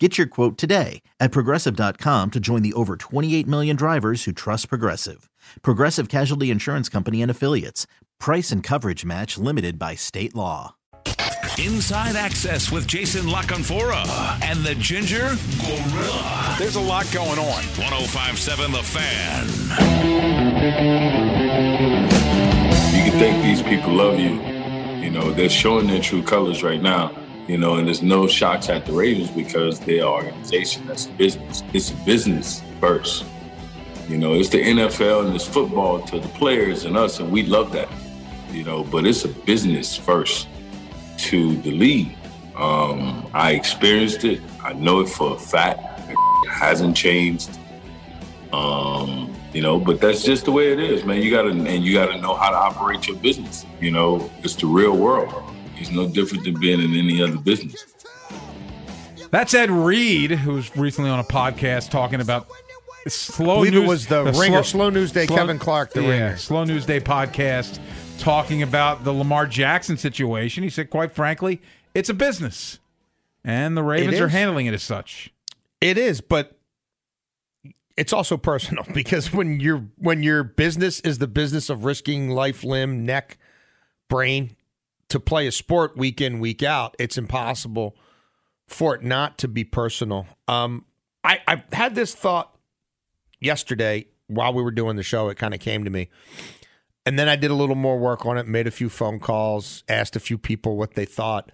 Get your quote today at progressive.com to join the over 28 million drivers who trust Progressive. Progressive Casualty Insurance Company and Affiliates. Price and coverage match limited by state law. Inside Access with Jason La Canfora and the Ginger Gorilla. There's a lot going on. 1057 The Fan. You can think these people love you. You know, they're showing their true colors right now. You know, and there's no shots at the Ravens because they're organization that's business. It's business first. You know, it's the NFL and it's football to the players and us, and we love that. You know, but it's a business first to the league. Um, I experienced it. I know it for a fact. It hasn't changed. Um, you know, but that's just the way it is, man. You gotta and you gotta know how to operate your business. You know, it's the real world. It's no different than being in any other business. That's Ed Reed, who was recently on a podcast talking about slow I believe news. it was the, Ringer, Slow, News Day, Slow- Kevin Clark, the yeah, Ringer. Slow News Day podcast talking about the Lamar Jackson situation. He said, quite frankly, it's a business, and the Ravens are handling it as such. It is, but it's also personal because when your when your business is the business of risking life, limb, neck, brain to play a sport week in week out, it's impossible for it not to be personal. Um, I I had this thought yesterday while we were doing the show. It kind of came to me. And then I did a little more work on it, made a few phone calls, asked a few people what they thought.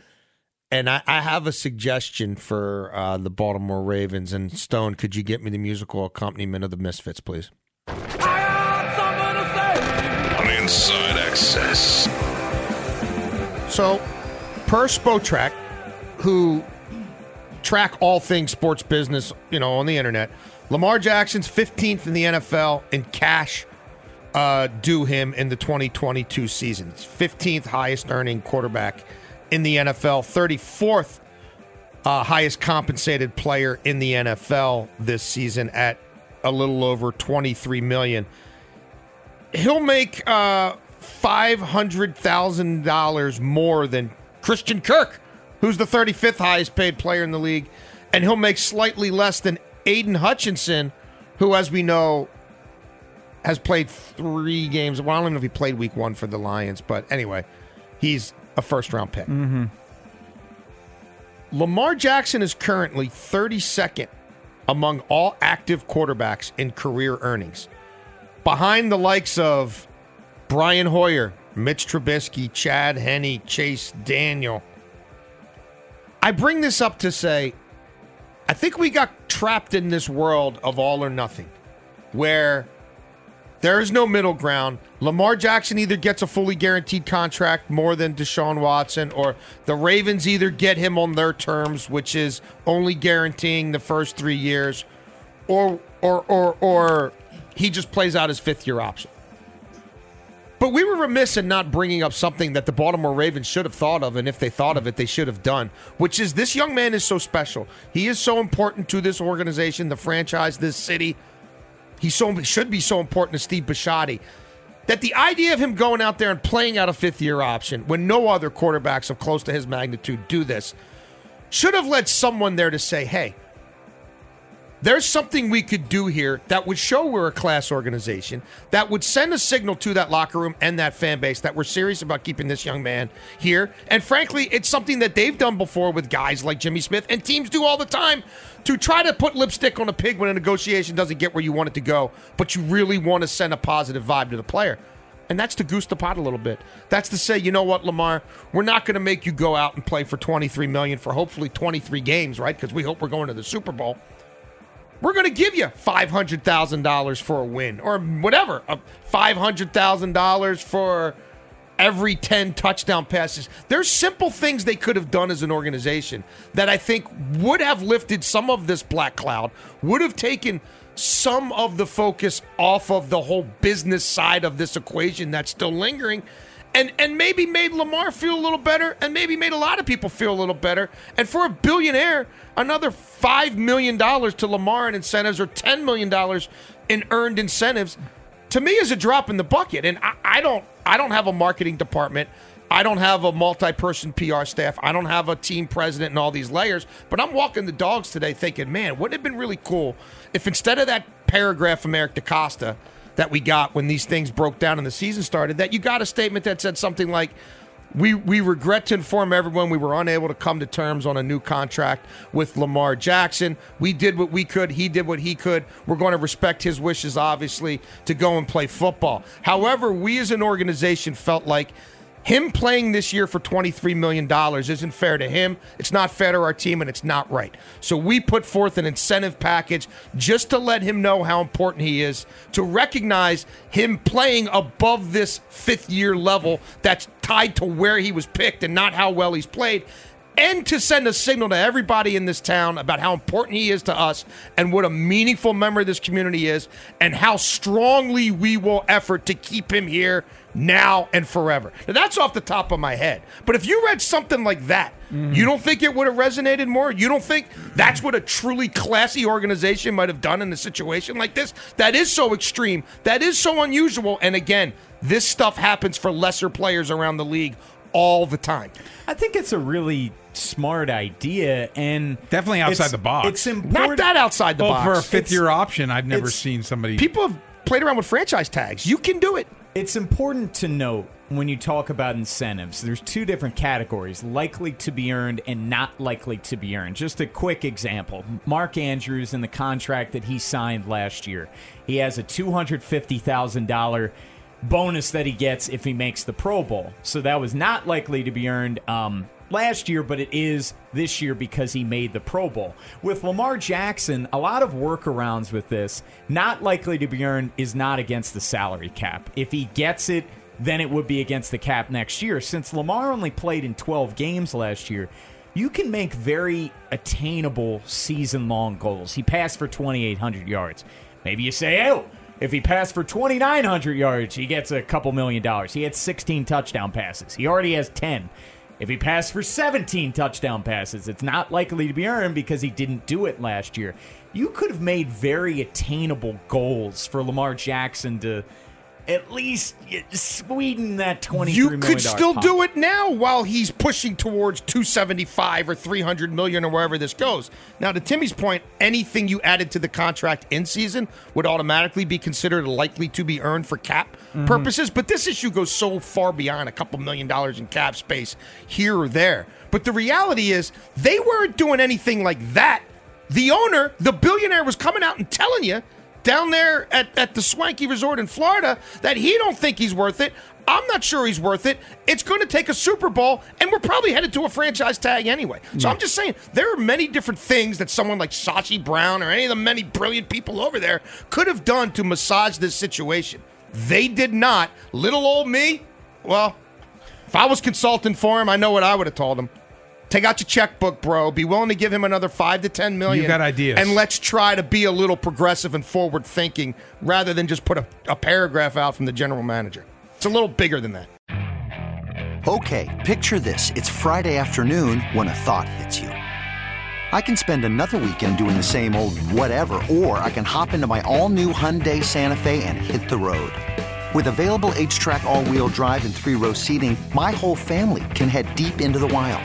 And I, I have a suggestion for uh, the Baltimore Ravens. And Stone, could you get me the musical accompaniment of the Misfits, please? On Inside Access. So, per Spotrac, who track all things sports business, you know, on the internet, Lamar Jackson's 15th in the NFL in cash uh, due him in the 2022 season. It's 15th highest earning quarterback in the NFL, 34th uh, highest compensated player in the NFL this season at a little over 23 million. He'll make uh, $500,000 more than Christian Kirk, who's the 35th highest paid player in the league, and he'll make slightly less than Aidan Hutchinson, who, as we know, has played three games. Well, I don't even know if he played week one for the Lions, but anyway, he's a first round pick. Mm-hmm. Lamar Jackson is currently 32nd among all active quarterbacks in career earnings, behind the likes of Brian Hoyer, Mitch Trubisky, Chad Henne, Chase Daniel. I bring this up to say, I think we got trapped in this world of all or nothing, where there is no middle ground. Lamar Jackson either gets a fully guaranteed contract more than Deshaun Watson, or the Ravens either get him on their terms, which is only guaranteeing the first three years, or or or or he just plays out his fifth year option. But we were remiss in not bringing up something that the Baltimore Ravens should have thought of, and if they thought of it, they should have done, which is this young man is so special. He is so important to this organization, the franchise, this city. He so should be so important to Steve Bisciotti that the idea of him going out there and playing out a fifth year option when no other quarterbacks of close to his magnitude do this should have led someone there to say, hey, there's something we could do here that would show we're a class organization, that would send a signal to that locker room and that fan base that we're serious about keeping this young man here. And frankly, it's something that they've done before with guys like Jimmy Smith, and teams do all the time to try to put lipstick on a pig when a negotiation doesn't get where you want it to go, but you really want to send a positive vibe to the player. And that's to goose the pot a little bit. That's to say, you know what, Lamar, we're not going to make you go out and play for 23 million for hopefully 23 games, right? Because we hope we're going to the Super Bowl we're going to give you $500,000 for a win or whatever, uh, $500,000 for every 10 touchdown passes. There's simple things they could have done as an organization that I think would have lifted some of this black cloud, would have taken some of the focus off of the whole business side of this equation that's still lingering and and maybe made Lamar feel a little better, and maybe made a lot of people feel a little better. And for a billionaire, another five million dollars to Lamar in incentives or ten million dollars in earned incentives, to me is a drop in the bucket. And I, I don't I don't have a marketing department. I don't have a multi-person PR staff. I don't have a team president and all these layers. But I'm walking the dogs today, thinking, man, wouldn't it have been really cool if instead of that paragraph from Eric DeCosta that we got when these things broke down and the season started, that you got a statement that said something like, we, we regret to inform everyone we were unable to come to terms on a new contract with Lamar Jackson. We did what we could. He did what he could. We're going to respect his wishes, obviously, to go and play football. However, we as an organization felt like him playing this year for $23 million isn't fair to him. It's not fair to our team, and it's not right. So we put forth an incentive package just to let him know how important he is, to recognize him playing above this fifth year level that's tied to where he was picked and not how well he's played and to send a signal to everybody in this town about how important he is to us and what a meaningful member of this community is and how strongly we will effort to keep him here now and forever. Now that's off the top of my head. But if you read something like that, mm. you don't think it would have resonated more? You don't think that's what a truly classy organization might have done in a situation like this? That is so extreme. That is so unusual. And again, this stuff happens for lesser players around the league all the time. I think it's a really smart idea and definitely outside the box. It's important. Not that outside the well, box. For a fifth year option, I've never seen somebody. People have played around with franchise tags. You can do it. It's important to note when you talk about incentives, there's two different categories likely to be earned and not likely to be earned. Just a quick example Mark Andrews in the contract that he signed last year, he has a $250,000 bonus that he gets if he makes the Pro Bowl. So that was not likely to be earned. Um, last year, but it is this year because he made the Pro Bowl. With Lamar Jackson, a lot of workarounds with this. Not likely to be earned is not against the salary cap. If he gets it, then it would be against the cap next year. Since Lamar only played in 12 games last year, you can make very attainable season long goals. He passed for 2,800 yards. Maybe you say, oh, if he passed for 2,900 yards, he gets a couple million dollars. He had 16 touchdown passes. He already has 10. If he passed for 17 touchdown passes, it's not likely to be earned because he didn't do it last year. You could have made very attainable goals for Lamar Jackson to at least sweeten that twenty. You could still do it now while he's pushing towards 275 or 300 million or wherever this goes. Now, to Timmy's point, anything you added to the contract in season would automatically be considered likely to be earned for cap mm-hmm. purposes. But this issue goes so far beyond a couple million dollars in cap space here or there. But the reality is, they weren't doing anything like that. The owner, the billionaire, was coming out and telling you down there at, at the swanky resort in Florida that he don't think he's worth it. I'm not sure he's worth it. It's going to take a Super Bowl, and we're probably headed to a franchise tag anyway. So. I'm just saying there are many different things that someone like Sashi Brown or any of the many brilliant people over there could have done to massage this situation. They did not. Little old me, well, if I was consulting for him, I know what I would have told him. Take out your checkbook, bro. Be willing to give him another five to ten million. You got ideas. And let's try to be a little progressive and forward thinking rather than just put a, a paragraph out from the general manager. It's a little bigger than that. Okay, picture this. It's Friday afternoon when a thought hits you. I can spend another weekend doing the same old whatever, or I can hop into my all new Hyundai Santa Fe and hit the road. With available H-track all wheel drive and three row seating, my whole family can head deep into the wild